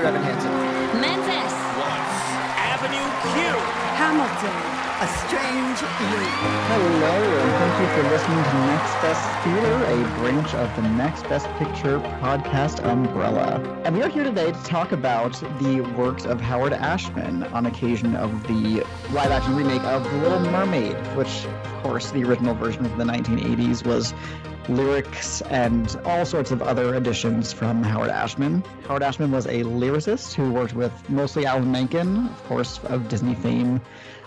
Evan Hansen. Memphis. Avenue Q. Hamilton. A Strange. Hello, and thank you for listening to Next Best Theater, a branch of the Next Best Picture podcast umbrella. And we are here today to talk about the works of Howard Ashman on occasion of the live action remake of The Little Mermaid, which, of course, the original version of the 1980s was lyrics and all sorts of other additions from Howard Ashman. Howard Ashman was a lyricist who worked with mostly Alan Menken, of course, of Disney fame,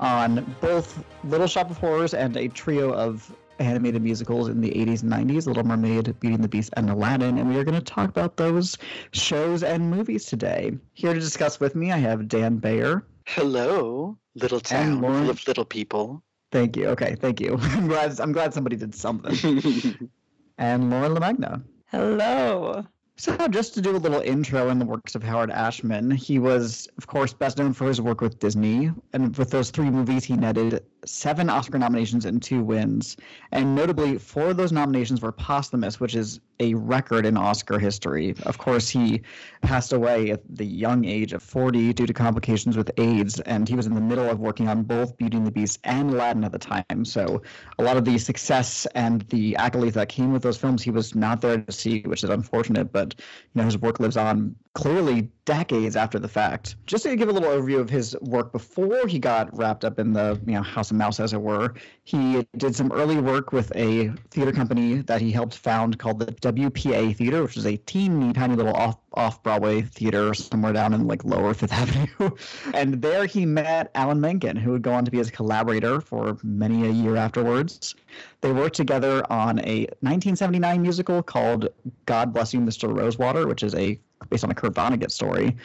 on both Little Shop of Horrors and a trio of animated musicals in the 80s and 90s Little Mermaid, Beauty and the Beast, and Aladdin. And we are going to talk about those shows and movies today. Here to discuss with me, I have Dan Bayer. Hello, little town full of little people. Thank you. Okay, thank you. I'm glad. I'm glad somebody did something. and Lauren LaMagna. Hello. So, just to do a little intro in the works of Howard Ashman, he was, of course, best known for his work with Disney. And with those three movies, he netted seven Oscar nominations and two wins. And notably, four of those nominations were posthumous, which is a record in Oscar history. Of course, he passed away at the young age of 40 due to complications with AIDS, and he was in the middle of working on both Beauty and the Beast and Aladdin at the time. So, a lot of the success and the accolades that came with those films, he was not there to see, which is unfortunate. But you know, his work lives on clearly decades after the fact. Just to give a little overview of his work before he got wrapped up in the you know House of Mouse, as it were, he did some early work with a theater company that he helped found called the WPA Theater, which is a teeny tiny little off off Broadway theater somewhere down in like Lower Fifth Avenue. and there he met Alan Menken, who would go on to be his collaborator for many a year afterwards. They worked together on a 1979 musical called God Bless You, Mr. Rosewater, which is a based on a Kurt Vonnegut story.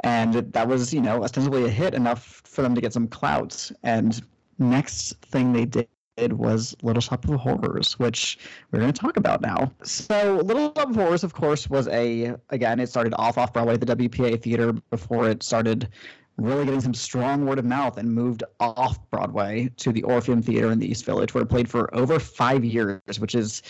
And that was, you know, ostensibly a hit enough for them to get some clout. And next thing they did was Little Shop of Horrors, which we're going to talk about now. So, Little Shop of Horrors, of course, was a again, it started off off Broadway, at the WPA theater, before it started really getting some strong word of mouth and moved off Broadway to the Orpheum Theater in the East Village, where it played for over five years, which is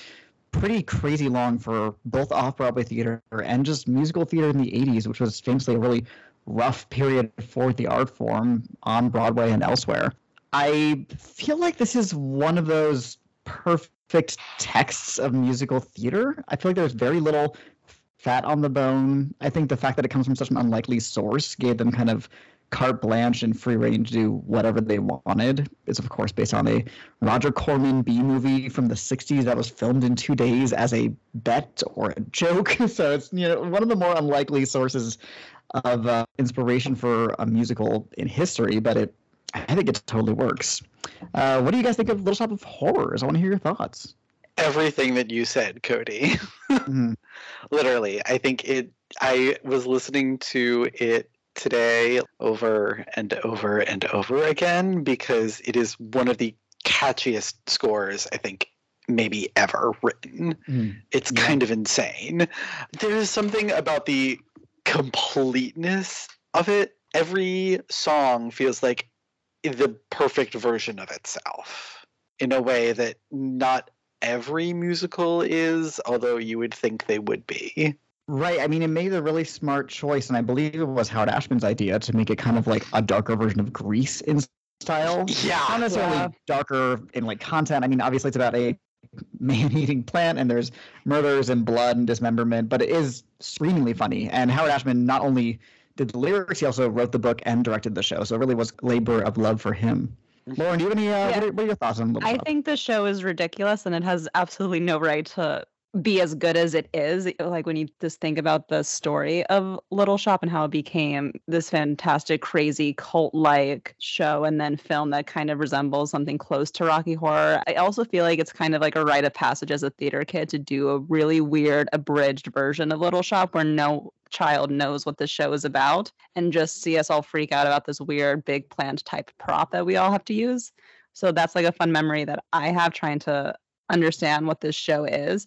pretty crazy long for both off Broadway theater and just musical theater in the 80s, which was famously a really rough period for the art form on Broadway and elsewhere. I feel like this is one of those perfect texts of musical theater. I feel like there's very little fat on the bone. I think the fact that it comes from such an unlikely source gave them kind of carte blanche and free reign to do whatever they wanted. It's of course based on a Roger Corman B movie from the 60s that was filmed in 2 days as a bet or a joke. So it's you know one of the more unlikely sources of uh, inspiration for a musical in history, but it I think it totally works. Uh, what do you guys think of Little Shop of Horrors? I want to hear your thoughts. Everything that you said, Cody. mm-hmm. Literally, I think it. I was listening to it today over and over and over again because it is one of the catchiest scores I think maybe ever written. Mm. It's Yeah. kind of insane. There's something about the completeness of it. Every song feels like the perfect version of itself in a way that not every musical is, although you would think they would be. Right. I mean, it made a really smart choice, and I believe it was Howard Ashman's idea to make it kind of like a darker version of Grease in style. Yeah. Not necessarily Yeah. darker in like content. I mean, obviously it's about a man-eating plant, and there's murders and blood and dismemberment, but it is screamingly funny. And Howard Ashman not only did the lyrics, he also wrote the book and directed the show. So it really was labor of love for him. Lauren, do you have any? Uh, Yeah. what, are, what are your thoughts on Little I Shop? think the show is ridiculous and it has absolutely no right to be as good as it is. Like when you just think about the story of Little Shop and how it became this fantastic, crazy cult like show and then film that kind of resembles something close to Rocky Horror. I also feel like it's kind of like a rite of passage as a theater kid to do a really weird, abridged version of Little Shop where no child knows what the show is about and just see us all freak out about this weird big plant type prop that we all have to use. So that's like a fun memory that I have trying to understand what this show is.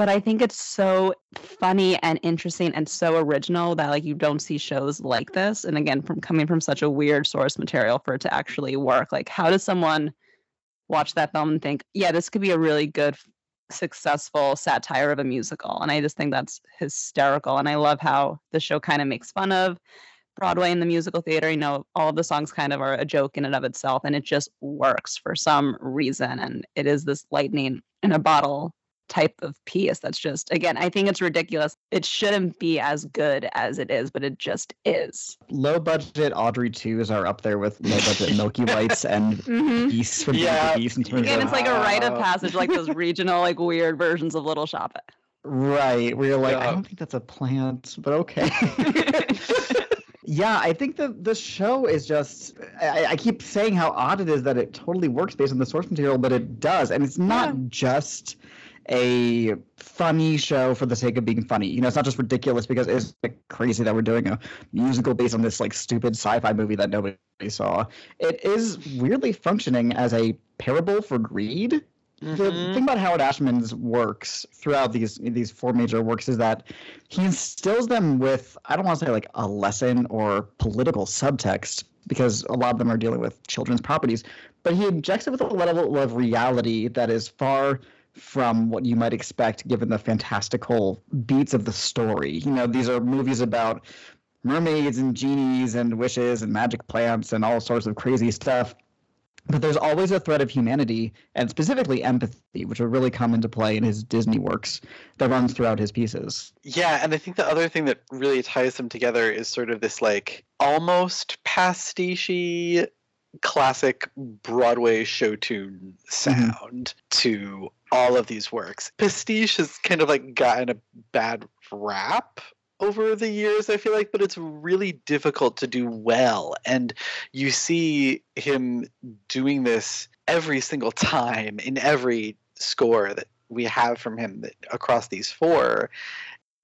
But I think it's so funny and interesting and so original that like you don't see shows like this. And again, from coming from such a weird source material for it to actually work. Like how does someone watch that film and think, yeah, this could be a really good successful satire of a musical. And I just think that's hysterical. And I love how the show kind of makes fun of Broadway and the musical theater. You know, all of the songs kind of are a joke in and of itself, and it just works for some reason. And it is this lightning in a bottle type of piece that's just again i think it's ridiculous it shouldn't be as good as it is but it just is Low budget Audrey 2s are up there with low budget Milky Whites and Mhm. Geese from Yeah. Geese in terms again of it's like a rite of passage like those regional like weird versions of little shop Right, where you're like, I don't think that's a plant, but okay. yeah, I think the the show is just. I, I keep saying how odd it is that it totally works based on the source material, but it does, and it's not just a funny show for the sake of being funny. You know, it's not just ridiculous because it's like, crazy that we're doing a musical based on this like stupid sci-fi movie that nobody saw. It is weirdly functioning as a parable for greed the mm-hmm. thing about Howard Ashman's works throughout these these four major works is that he instills them with I don't want to say like a lesson or political subtext because a lot of them are dealing with children's properties, but he injects it with a level of reality that is far from what you might expect given the fantastical beats of the story. You know, these are movies about mermaids and genies and wishes and magic plants and all sorts of crazy stuff but there's always a thread of humanity and specifically empathy which will really come into play in his disney works that runs throughout his pieces Yeah, and I think the other thing that really ties them together is sort of this like almost pastiche classic Broadway show tune mm-hmm. sound to all of these works. Pastiche has kind of like gotten a bad rap over the years, I feel like, but it's really difficult to do well. And you see him doing this every single time in every score that we have from him that, across these four.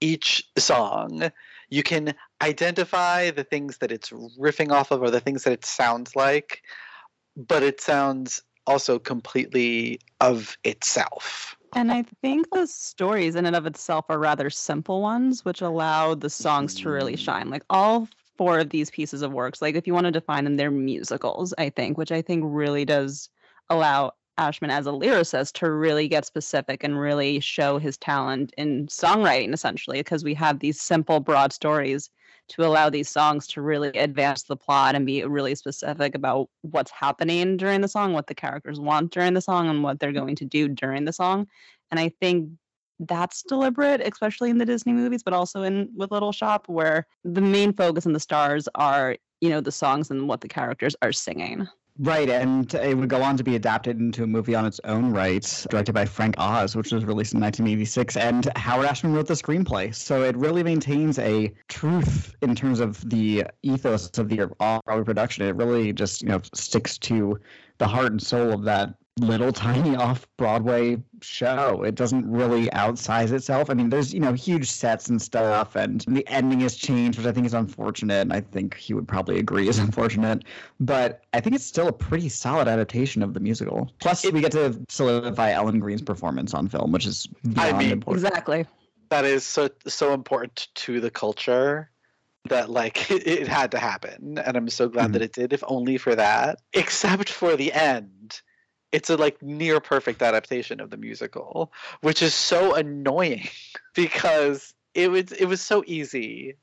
Each song, you can identify the things that it's riffing off of or the things that it sounds like, but it sounds also completely of itself. and i think the stories in and of itself are rather simple ones which allow the songs to really mm. shine like all four of these pieces of works like if you want to define them they're musicals i think which i think really does allow ashman as a lyricist to really get specific and really show his talent in songwriting essentially because we have these simple broad stories to allow these songs to really advance the plot and be really specific about what's happening during the song, what the characters want during the song, and what they're going to do during the song. And I think that's deliberate, especially in the Disney movies, but also in with Little Shop, where the main focus and the stars are, you know, the songs and what the characters are singing. Right, and it would go on to be adapted into a movie on its own right, directed by Frank Oz, which was released in 1986. And Howard Ashman wrote the screenplay, so it really maintains a truth in terms of the ethos of the Broadway production. It really just you know sticks to the heart and soul of that little tiny off Broadway show. It doesn't really outsize itself. I mean, there's, you know, huge sets and stuff, and the ending has changed, which I think is unfortunate. And I think he would probably agree is unfortunate. But I think it's still a pretty solid adaptation of the musical. Plus, it, we get to solidify Ellen Greene's performance on film, which is beyond I mean, important. Exactly. That is so so important to the culture that like it, it, had to happen and i'm so glad mm-hmm. that it did if only for that except for the end it's a like near perfect adaptation of the musical, which is so annoying because it was it was so easy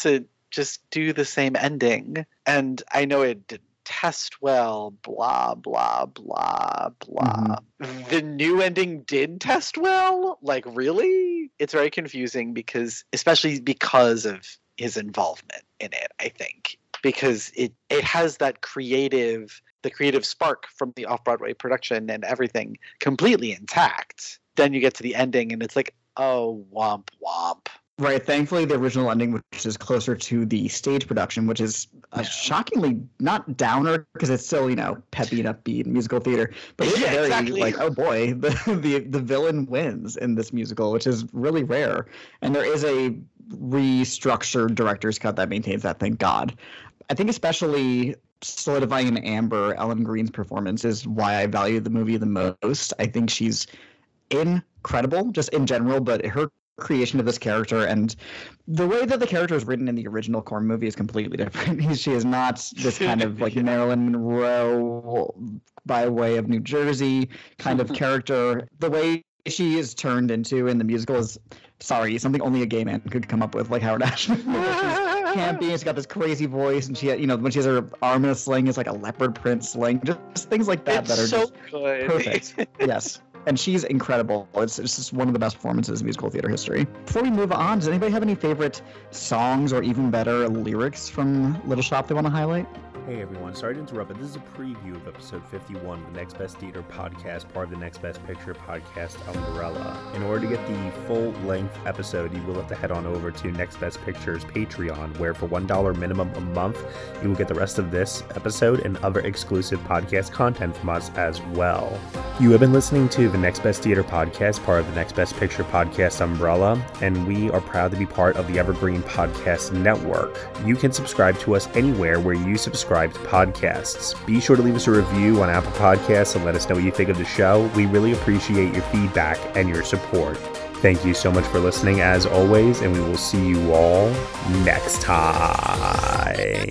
to just do the same ending, and I know it didn't test well. Blah blah blah blah. Mm-hmm. The new ending did test well. Like really, it's very confusing because especially because of his involvement in it. I think because it it has that creative the creative spark from the off Broadway production and everything completely intact. Then you get to the ending and it's like, oh, womp womp. Right. Thankfully, the original ending, which is closer to the stage production, which is a yeah. shockingly not downer because it's still you know peppy and upbeat musical theater, but it's yeah, very exactly. like oh boy, the, the the villain wins in this musical, which is really rare. And there is a restructured director's cut that maintains that. Thank God. I think especially solidifying in Amber, Ellen Greene's performance is why I value the movie the most. I think she's incredible, just in general, but her creation of this character and the way that the character is written in the original Corn movie is completely different. she is not this kind of like Marilyn Monroe by way of New Jersey kind of mm-hmm. character. The way she is turned into in the musical is sorry, something only a gay man could come up with, like Howard Ashman campy. Uh-huh. She's got this crazy voice, and she, you know, when she has her arm in a sling, it's like a leopard print sling. Just things like that it's that are so just good. perfect. yes. And she's incredible. It's, it's just one of the best performances in musical theater history. Before we move on, does anybody have any favorite songs or even better lyrics from Little Shop they want to highlight? Hey everyone, sorry to interrupt, but this is a preview of episode 51 of the Next Best Theater podcast, part of the Next Best Picture podcast umbrella. In order to get the full length episode, you will have to head on over to Next Best Picture's Patreon, where for $1 minimum a month, you will get the rest of this episode and other exclusive podcast content from us as well. You have been listening to the Next Best Theater podcast, part of the Next Best Picture podcast umbrella, and we are proud to be part of the Evergreen Podcast Network. You can subscribe to us anywhere where you subscribe podcasts. Be sure to leave us a review on Apple Podcasts and let us know what you think of the show. We really appreciate your feedback and your support. Thank you so much for listening, as always, and we will see you all next time.